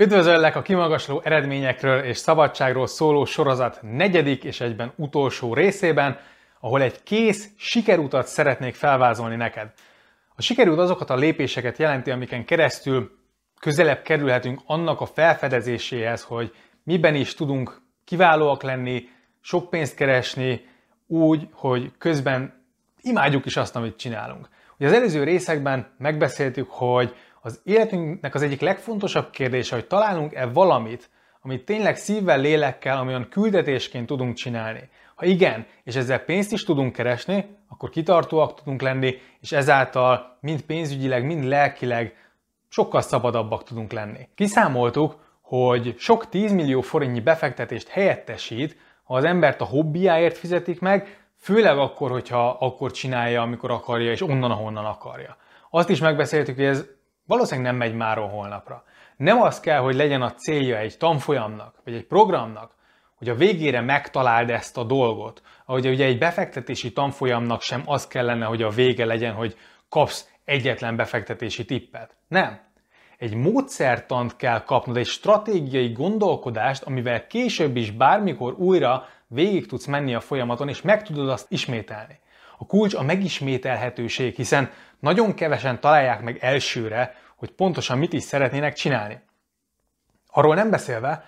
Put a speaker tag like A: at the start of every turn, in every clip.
A: Üdvözöllek a kimagasló eredményekről és szabadságról szóló sorozat negyedik és egyben utolsó részében, ahol egy kész sikerutat szeretnék felvázolni neked. A sikerút azokat a lépéseket jelenti, amiken keresztül közelebb kerülhetünk annak a felfedezéséhez, hogy miben is tudunk kiválóak lenni, sok pénzt keresni, úgy, hogy közben imádjuk is azt, amit csinálunk. Ugye az előző részekben megbeszéltük, hogy az életünknek az egyik legfontosabb kérdése, hogy találunk-e valamit, amit tényleg szívvel, lélekkel, amilyen küldetésként tudunk csinálni. Ha igen, és ezzel pénzt is tudunk keresni, akkor kitartóak tudunk lenni, és ezáltal mind pénzügyileg, mind lelkileg sokkal szabadabbak tudunk lenni. Kiszámoltuk, hogy sok 10 millió forintnyi befektetést helyettesít, ha az embert a hobbiáért fizetik meg, főleg akkor, hogyha akkor csinálja, amikor akarja, és onnan, ahonnan akarja. Azt is megbeszéltük, hogy ez valószínűleg nem megy máról holnapra. Nem az kell, hogy legyen a célja egy tanfolyamnak, vagy egy programnak, hogy a végére megtaláld ezt a dolgot. Ahogy ugye egy befektetési tanfolyamnak sem az kellene, hogy a vége legyen, hogy kapsz egyetlen befektetési tippet. Nem. Egy módszertant kell kapnod, egy stratégiai gondolkodást, amivel később is bármikor újra végig tudsz menni a folyamaton, és meg tudod azt ismételni. A kulcs a megismételhetőség, hiszen nagyon kevesen találják meg elsőre, hogy pontosan mit is szeretnének csinálni. Arról nem beszélve,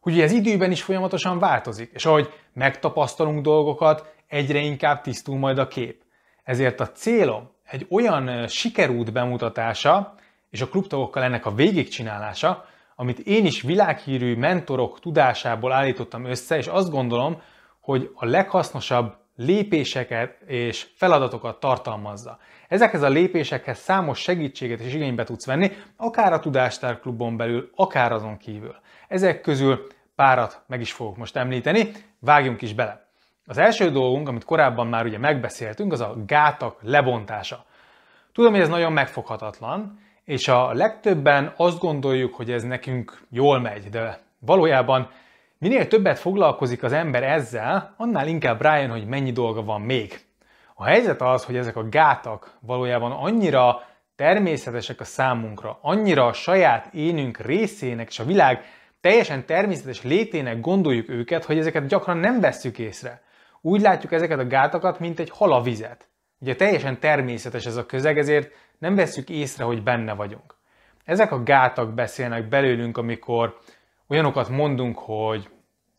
A: hogy ez időben is folyamatosan változik, és ahogy megtapasztalunk dolgokat, egyre inkább tisztul majd a kép. Ezért a célom egy olyan sikerút bemutatása, és a klubtagokkal ennek a végigcsinálása, amit én is világhírű mentorok tudásából állítottam össze, és azt gondolom, hogy a leghasznosabb lépéseket és feladatokat tartalmazza. Ezekhez a lépésekhez számos segítséget is igénybe tudsz venni, akár a Tudástár klubon belül, akár azon kívül. Ezek közül párat meg is fogok most említeni, vágjunk is bele. Az első dolgunk, amit korábban már ugye megbeszéltünk, az a gátak lebontása. Tudom, hogy ez nagyon megfoghatatlan, és a legtöbben azt gondoljuk, hogy ez nekünk jól megy, de valójában minél többet foglalkozik az ember ezzel, annál inkább rájön, hogy mennyi dolga van még. A helyzet az, hogy ezek a gátak valójában annyira természetesek a számunkra, annyira a saját énünk részének és a világ teljesen természetes létének gondoljuk őket, hogy ezeket gyakran nem vesszük észre. Úgy látjuk ezeket a gátakat, mint egy hal a vizet. Ugye teljesen természetes ez a közeg, ezért nem vesszük észre, hogy benne vagyunk. Ezek a gátak beszélnek belőlünk, amikor olyanokat mondunk, hogy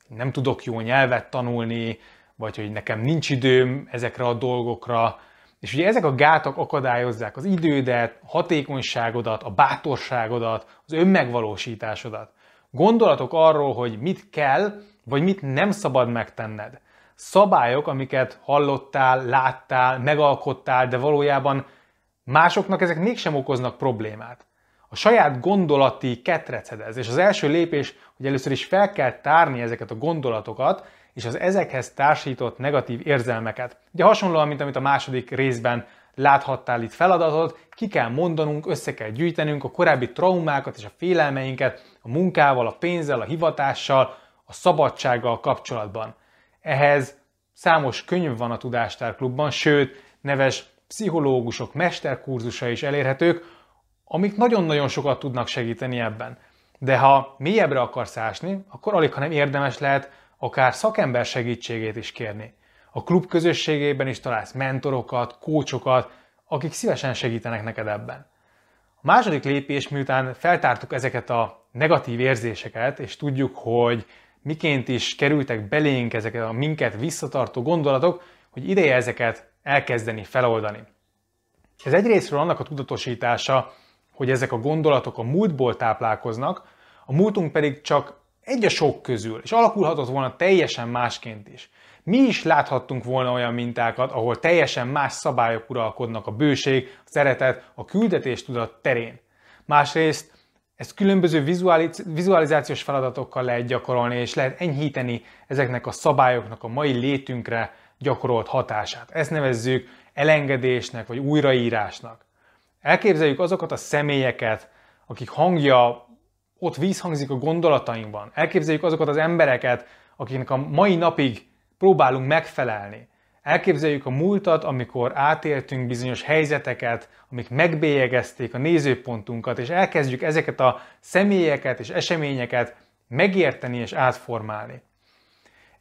A: nem tudok jó nyelvet tanulni, vagy hogy nekem nincs időm ezekre a dolgokra, és ugye ezek a gátak akadályozzák az idődet, a hatékonyságodat, a bátorságodat, az önmegvalósításodat. Gondolatok arról, hogy mit kell, vagy mit nem szabad megtenned. Szabályok, amiket hallottál, láttál, megalkottál, de valójában másoknak ezek mégsem okoznak problémát. A saját gondolati ketrecedez, és az első lépés, hogy először is fel kell tárni ezeket a gondolatokat, és az ezekhez társított negatív érzelmeket. Ugye hasonlóan, mint amit a második részben láthattál itt feladatot, ki kell mondanunk, össze kell gyűjtenünk a korábbi traumákat és a félelmeinket a munkával, a pénzzel, a hivatással, a szabadsággal kapcsolatban. Ehhez számos könyv van a Tudástár Klubban, sőt, neves pszichológusok mesterkurzusa is elérhetők, amik nagyon-nagyon sokat tudnak segíteni ebben. De ha mélyebbre akarsz ásni, akkor alig, ha nem érdemes lehet akár szakember segítségét is kérni. A klub közösségében is találsz mentorokat, kócsokat, akik szívesen segítenek neked ebben. A második lépés, miután feltártuk ezeket a negatív érzéseket, és tudjuk, hogy miként is kerültek belénk ezeket a minket visszatartó gondolatok, hogy ideje ezeket elkezdeni feloldani. Ez egyrésztről annak a tudatosítása, hogy ezek a gondolatok a múltból táplálkoznak, a múltunk pedig csak egy a sok közül, és alakulhatott volna teljesen másként is. Mi is láthattunk volna olyan mintákat, ahol teljesen más szabályok uralkodnak a bőség, a szeretet, a küldetés tudat terén. Másrészt ezt különböző vizualizációs feladatokkal lehet gyakorolni, és lehet enyhíteni ezeknek a szabályoknak a mai létünkre gyakorolt hatását. Ezt nevezzük elengedésnek vagy újraírásnak. Elképzeljük azokat a személyeket, akik hangja ott vízhangzik a gondolatainkban. Elképzeljük azokat az embereket, akiknek a mai napig próbálunk megfelelni. Elképzeljük a múltat, amikor átéltünk bizonyos helyzeteket, amik megbélyegezték a nézőpontunkat, és elkezdjük ezeket a személyeket és eseményeket megérteni és átformálni.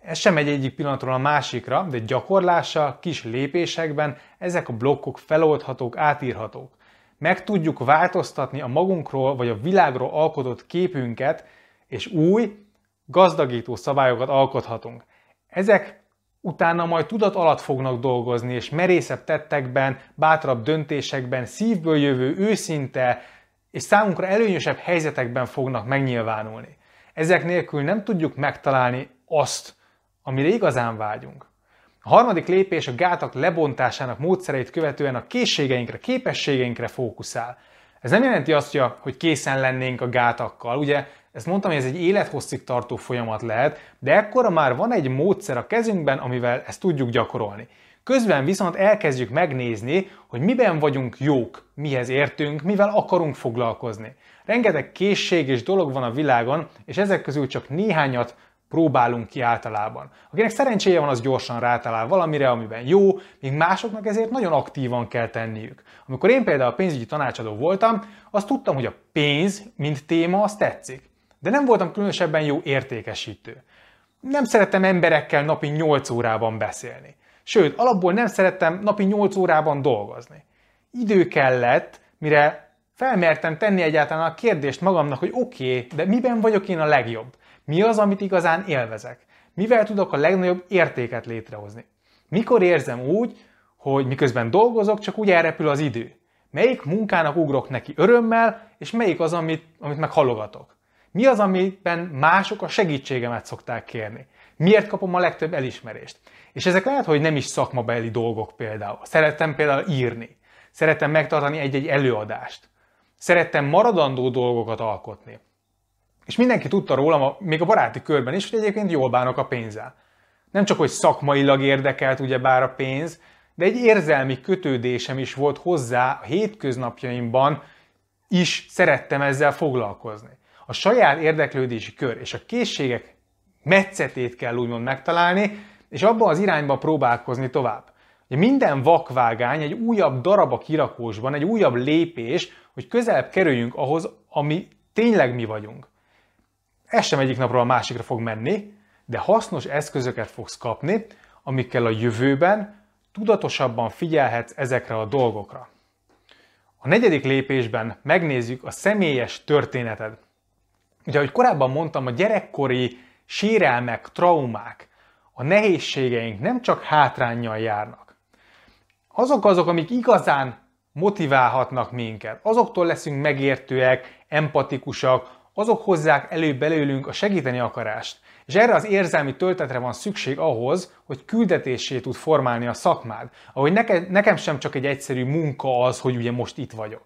A: Ez sem megy egyik pillanatról a másikra, de gyakorlással, kis lépésekben ezek a blokkok feloldhatók, átírhatók. Meg tudjuk változtatni a magunkról vagy a világról alkotott képünket, és új, gazdagító szabályokat alkothatunk. Ezek utána majd tudat alatt fognak dolgozni, és merészebb tettekben, bátrabb döntésekben, szívből jövő, őszinte és számunkra előnyösebb helyzetekben fognak megnyilvánulni. Ezek nélkül nem tudjuk megtalálni azt, amire igazán vágyunk. A harmadik lépés a gátak lebontásának módszereit követően a készségeinkre, képességeinkre fókuszál. Ez nem jelenti azt, hogy készen lennénk a gátakkal. Ugye ezt mondtam, hogy ez egy élethosszig tartó folyamat lehet, de ekkora már van egy módszer a kezünkben, amivel ezt tudjuk gyakorolni. Közben viszont elkezdjük megnézni, hogy miben vagyunk jók, mihez értünk, mivel akarunk foglalkozni. Rengeteg készség és dolog van a világon, és ezek közül csak néhányat próbálunk ki általában. Akinek szerencséje van, az gyorsan rátalál valamire, amiben jó, míg másoknak ezért nagyon aktívan kell tenniük. Amikor én például pénzügyi tanácsadó voltam, azt tudtam, hogy a pénz, mint téma, az tetszik. De nem voltam különösebben jó értékesítő. Nem szerettem emberekkel napi 8 órában beszélni. Sőt, alapból nem szerettem napi 8 órában dolgozni. Idő kellett, mire felmertem tenni egyáltalán a kérdést magamnak, hogy oké, okay, de miben vagyok én a legjobb? Mi az, amit igazán élvezek? Mivel tudok a legnagyobb értéket létrehozni? Mikor érzem úgy, hogy miközben dolgozok, csak úgy elrepül az idő? Melyik munkának ugrok neki örömmel, és melyik az, amit, amit meg halogatok? Mi az, amiben mások a segítségemet szokták kérni? Miért kapom a legtöbb elismerést? És ezek lehet, hogy nem is szakmabeli dolgok például. Szerettem például írni. Szerettem megtartani egy-egy előadást. Szerettem maradandó dolgokat alkotni. És mindenki tudta rólam, még a baráti körben is, hogy egyébként jól bánok a pénzzel. Nem csak, hogy szakmailag érdekelt ugyebár a pénz, de egy érzelmi kötődésem is volt hozzá a hétköznapjaimban is szerettem ezzel foglalkozni. A saját érdeklődési kör és a készségek metszetét kell úgymond megtalálni, és abban az irányba próbálkozni tovább. Ugye minden vakvágány egy újabb darab a kirakósban, egy újabb lépés, hogy közelebb kerüljünk ahhoz, ami tényleg mi vagyunk. Ez sem egyik napról a másikra fog menni, de hasznos eszközöket fogsz kapni, amikkel a jövőben tudatosabban figyelhetsz ezekre a dolgokra. A negyedik lépésben megnézzük a személyes történeted. Ugye, ahogy korábban mondtam, a gyerekkori sérelmek, traumák, a nehézségeink nem csak hátrányjal járnak. Azok azok, amik igazán motiválhatnak minket. Azoktól leszünk megértőek, empatikusak, azok hozzák elő belőlünk a segíteni akarást. És erre az érzelmi töltetre van szükség ahhoz, hogy küldetésé tud formálni a szakmád. Ahogy neke, nekem sem csak egy egyszerű munka az, hogy ugye most itt vagyok.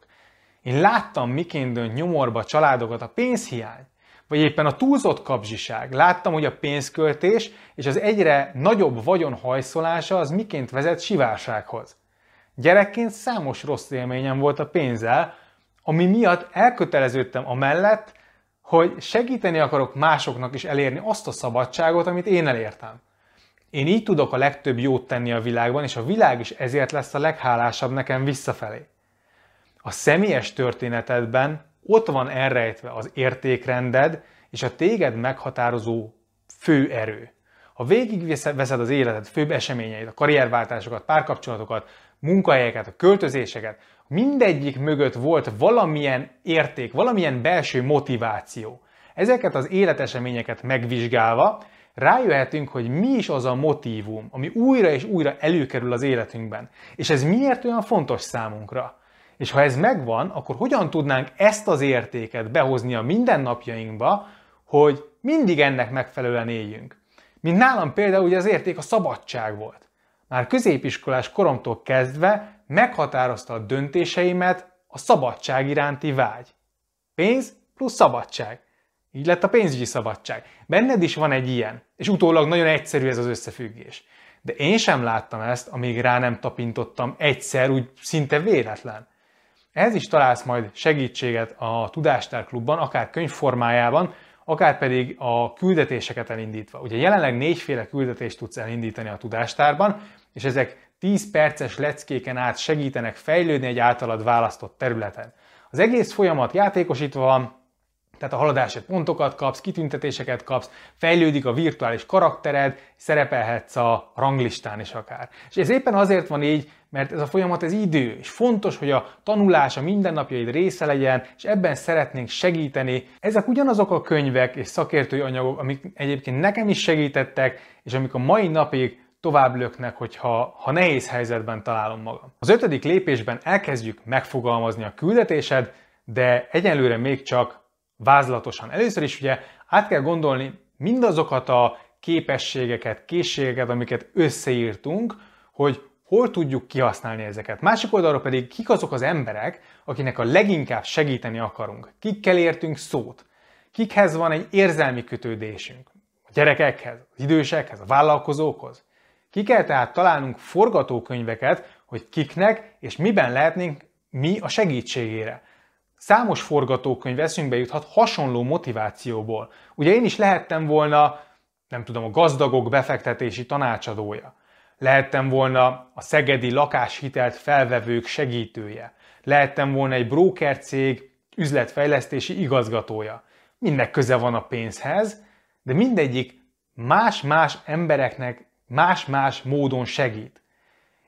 A: Én láttam, miként dönt nyomorba családokat a pénzhiány, vagy éppen a túlzott kapzsiság. Láttam, hogy a pénzköltés és az egyre nagyobb vagyon hajszolása az miként vezet sivársághoz. Gyerekként számos rossz élményem volt a pénzzel, ami miatt elköteleződtem amellett, hogy segíteni akarok másoknak is elérni azt a szabadságot, amit én elértem. Én így tudok a legtöbb jót tenni a világban, és a világ is ezért lesz a leghálásabb nekem visszafelé. A személyes történetedben ott van elrejtve az értékrended és a téged meghatározó fő erő. Ha végigveszed az életed főbb eseményeit, a karrierváltásokat, párkapcsolatokat, munkahelyeket, a költözéseket, mindegyik mögött volt valamilyen érték, valamilyen belső motiváció. Ezeket az életeseményeket megvizsgálva rájöhetünk, hogy mi is az a motívum, ami újra és újra előkerül az életünkben. És ez miért olyan fontos számunkra? És ha ez megvan, akkor hogyan tudnánk ezt az értéket behozni a mindennapjainkba, hogy mindig ennek megfelelően éljünk? Mint nálam például ugye az érték a szabadság volt. Már középiskolás koromtól kezdve meghatározta a döntéseimet a szabadság iránti vágy. Pénz plusz szabadság. Így lett a pénzügyi szabadság. Benned is van egy ilyen, és utólag nagyon egyszerű ez az összefüggés. De én sem láttam ezt, amíg rá nem tapintottam egyszer, úgy szinte véletlen. Ehhez is találsz majd segítséget a Tudástár Klubban, akár könyv formájában, akár pedig a küldetéseket elindítva. Ugye jelenleg négyféle küldetést tudsz elindítani a Tudástárban, és ezek 10 perces leckéken át segítenek fejlődni egy általad választott területen. Az egész folyamat játékosítva van, tehát a haladásért pontokat kapsz, kitüntetéseket kapsz, fejlődik a virtuális karaktered, szerepelhetsz a ranglistán is akár. És ez éppen azért van így, mert ez a folyamat ez idő, és fontos, hogy a tanulás a mindennapjaid része legyen, és ebben szeretnénk segíteni. Ezek ugyanazok a könyvek és szakértői anyagok, amik egyébként nekem is segítettek, és amik a mai napig tovább löknek, hogyha ha nehéz helyzetben találom magam. Az ötödik lépésben elkezdjük megfogalmazni a küldetésed, de egyelőre még csak vázlatosan. Először is ugye át kell gondolni mindazokat a képességeket, készségeket, amiket összeírtunk, hogy hol tudjuk kihasználni ezeket. Másik oldalról pedig kik azok az emberek, akinek a leginkább segíteni akarunk. Kikkel értünk szót. Kikhez van egy érzelmi kötődésünk. A gyerekekhez, az idősekhez, a vállalkozókhoz. Ki kell tehát találnunk forgatókönyveket, hogy kiknek és miben lehetnénk mi a segítségére. Számos forgatókönyv eszünkbe juthat hasonló motivációból. Ugye én is lehettem volna, nem tudom, a gazdagok befektetési tanácsadója. Lehettem volna a szegedi lakáshitelt felvevők segítője. Lehettem volna egy broker cég üzletfejlesztési igazgatója. Mindnek köze van a pénzhez, de mindegyik más-más embereknek más-más módon segít.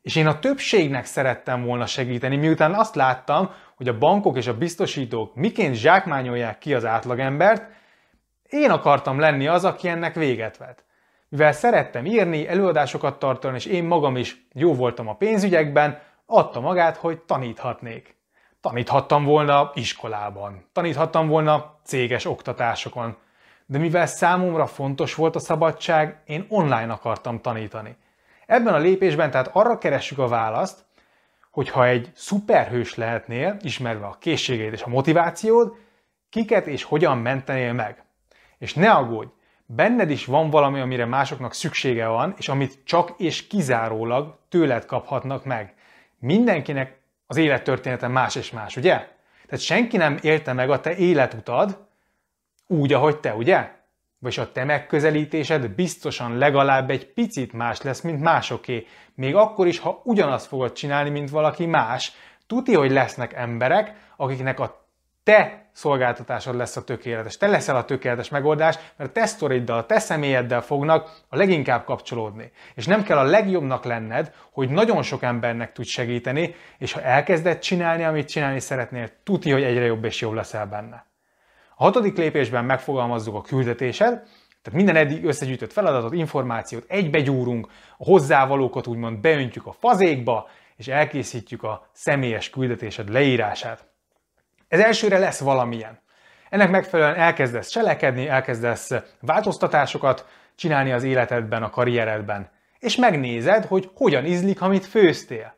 A: És én a többségnek szerettem volna segíteni, miután azt láttam, hogy a bankok és a biztosítók miként zsákmányolják ki az átlagembert, én akartam lenni az, aki ennek véget vet. Mivel szerettem írni, előadásokat tartani, és én magam is jó voltam a pénzügyekben, adta magát, hogy taníthatnék. Taníthattam volna iskolában, taníthattam volna céges oktatásokon, de mivel számomra fontos volt a szabadság, én online akartam tanítani. Ebben a lépésben tehát arra keressük a választ, hogy ha egy szuperhős lehetnél, ismerve a készségeid és a motivációd, kiket és hogyan mentenél meg. És ne aggódj, benned is van valami, amire másoknak szüksége van, és amit csak és kizárólag tőled kaphatnak meg. Mindenkinek az élettörténete más és más, ugye? Tehát senki nem élte meg a te életutad úgy, ahogy te, ugye? Vagyis a te megközelítésed biztosan legalább egy picit más lesz, mint másoké. Még akkor is, ha ugyanazt fogod csinálni, mint valaki más, tuti, hogy lesznek emberek, akiknek a te szolgáltatásod lesz a tökéletes. Te leszel a tökéletes megoldás, mert a te sztoriddal, a te személyeddel fognak a leginkább kapcsolódni. És nem kell a legjobbnak lenned, hogy nagyon sok embernek tudj segíteni, és ha elkezded csinálni, amit csinálni szeretnél, tuti, hogy egyre jobb és jobb leszel benne. A hatodik lépésben megfogalmazzuk a küldetésed, tehát minden eddig összegyűjtött feladatot, információt egybegyúrunk, a hozzávalókat úgymond beöntjük a fazékba, és elkészítjük a személyes küldetésed leírását. Ez elsőre lesz valamilyen. Ennek megfelelően elkezdesz cselekedni, elkezdesz változtatásokat csinálni az életedben, a karrieredben. És megnézed, hogy hogyan ízlik, amit főztél.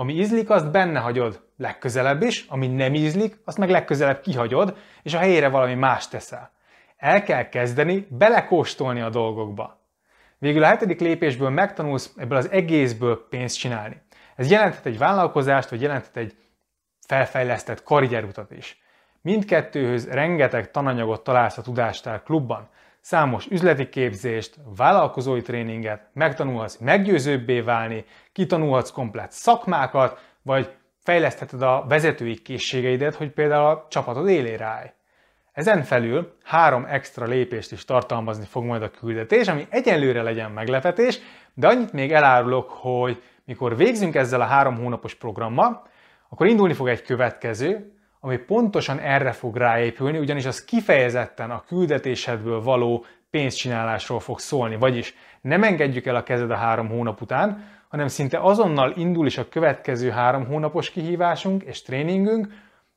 A: Ami ízlik, azt benne hagyod legközelebb is, ami nem ízlik, azt meg legközelebb kihagyod, és a helyére valami más teszel. El kell kezdeni belekóstolni a dolgokba. Végül a hetedik lépésből megtanulsz ebből az egészből pénzt csinálni. Ez jelenthet egy vállalkozást, vagy jelenthet egy felfejlesztett karrierutat is. Mindkettőhöz rengeteg tananyagot találsz a Tudástár klubban. Számos üzleti képzést, vállalkozói tréninget, megtanulhatsz meggyőzőbbé válni, kitanulhatsz komplet szakmákat, vagy fejlesztheted a vezetői készségeidet, hogy például a csapatod élére állj. Ezen felül három extra lépést is tartalmazni fog majd a küldetés, ami egyenlőre legyen meglepetés, de annyit még elárulok, hogy mikor végzünk ezzel a három hónapos programmal, akkor indulni fog egy következő, ami pontosan erre fog ráépülni, ugyanis az kifejezetten a küldetésedből való pénzcsinálásról fog szólni. Vagyis nem engedjük el a kezed a három hónap után, hanem szinte azonnal indul is a következő három hónapos kihívásunk és tréningünk,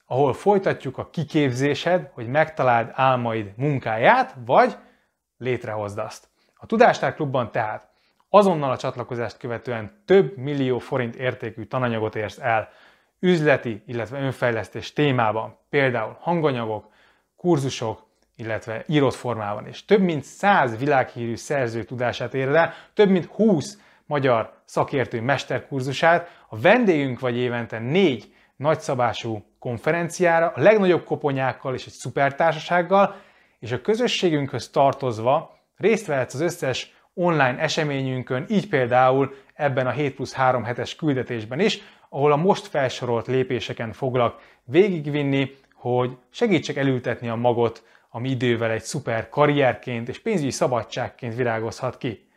A: ahol folytatjuk a kiképzésed, hogy megtaláld álmaid munkáját, vagy létrehozd azt. A Tudástár Klubban tehát azonnal a csatlakozást követően több millió forint értékű tananyagot érsz el üzleti, illetve önfejlesztés témában, például hanganyagok, kurzusok, illetve írott formában is. Több mint 100 világhírű szerző tudását éred el, több mint 20 magyar szakértő mesterkurzusát, a vendégünk vagy évente négy nagyszabású konferenciára, a legnagyobb koponyákkal és egy szupertársasággal, és a közösségünkhöz tartozva részt vehetsz az összes online eseményünkön, így például ebben a 7 plusz 3 hetes küldetésben is, ahol a most felsorolt lépéseken foglak végigvinni, hogy segítsek elültetni a magot, ami idővel egy szuper karrierként és pénzügyi szabadságként virágozhat ki.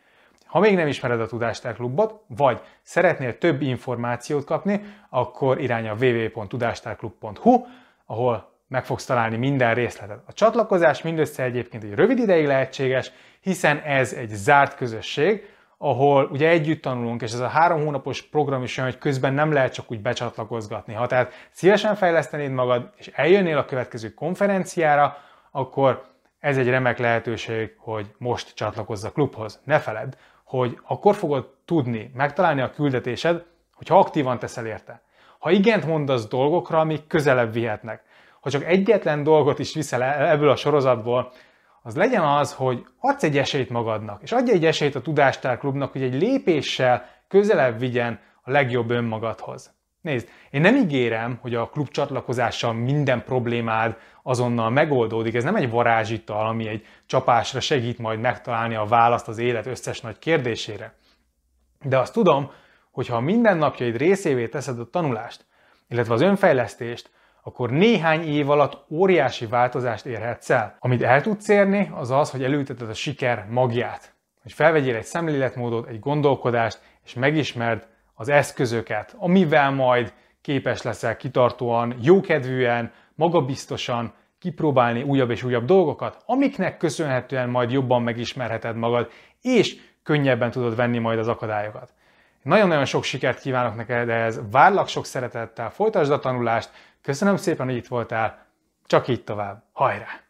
A: Ha még nem ismered a Tudástár Klubot, vagy szeretnél több információt kapni, akkor irány a www.tudástárklub.hu, ahol meg fogsz találni minden részletet. A csatlakozás mindössze egyébként egy rövid ideig lehetséges, hiszen ez egy zárt közösség, ahol ugye együtt tanulunk, és ez a három hónapos program is olyan, hogy közben nem lehet csak úgy becsatlakozgatni. Ha tehát szívesen fejlesztenéd magad, és eljönnél a következő konferenciára, akkor ez egy remek lehetőség, hogy most csatlakozz a klubhoz. Ne feledd, hogy akkor fogod tudni megtalálni a küldetésed, hogyha aktívan teszel érte. Ha igent mondasz dolgokra, amik közelebb vihetnek. Ha csak egyetlen dolgot is viszel ebből a sorozatból, az legyen az, hogy adsz egy esélyt magadnak, és adj egy esélyt a Tudástár Klubnak, hogy egy lépéssel közelebb vigyen a legjobb önmagadhoz. Nézd, én nem ígérem, hogy a klub csatlakozással minden problémád azonnal megoldódik. Ez nem egy varázsital, ami egy csapásra segít majd megtalálni a választ az élet összes nagy kérdésére. De azt tudom, hogy ha a mindennapjaid részévé teszed a tanulást, illetve az önfejlesztést, akkor néhány év alatt óriási változást érhetsz el. Amit el tudsz érni, az az, hogy elülteted a siker magját. Hogy felvegyél egy szemléletmódot, egy gondolkodást, és megismerd az eszközöket, amivel majd képes leszel kitartóan, jókedvűen, magabiztosan kipróbálni újabb és újabb dolgokat, amiknek köszönhetően majd jobban megismerheted magad, és könnyebben tudod venni majd az akadályokat. Nagyon-nagyon sok sikert kívánok neked ez, várlak sok szeretettel, folytasd a tanulást, köszönöm szépen, hogy itt voltál, csak így tovább, hajrá!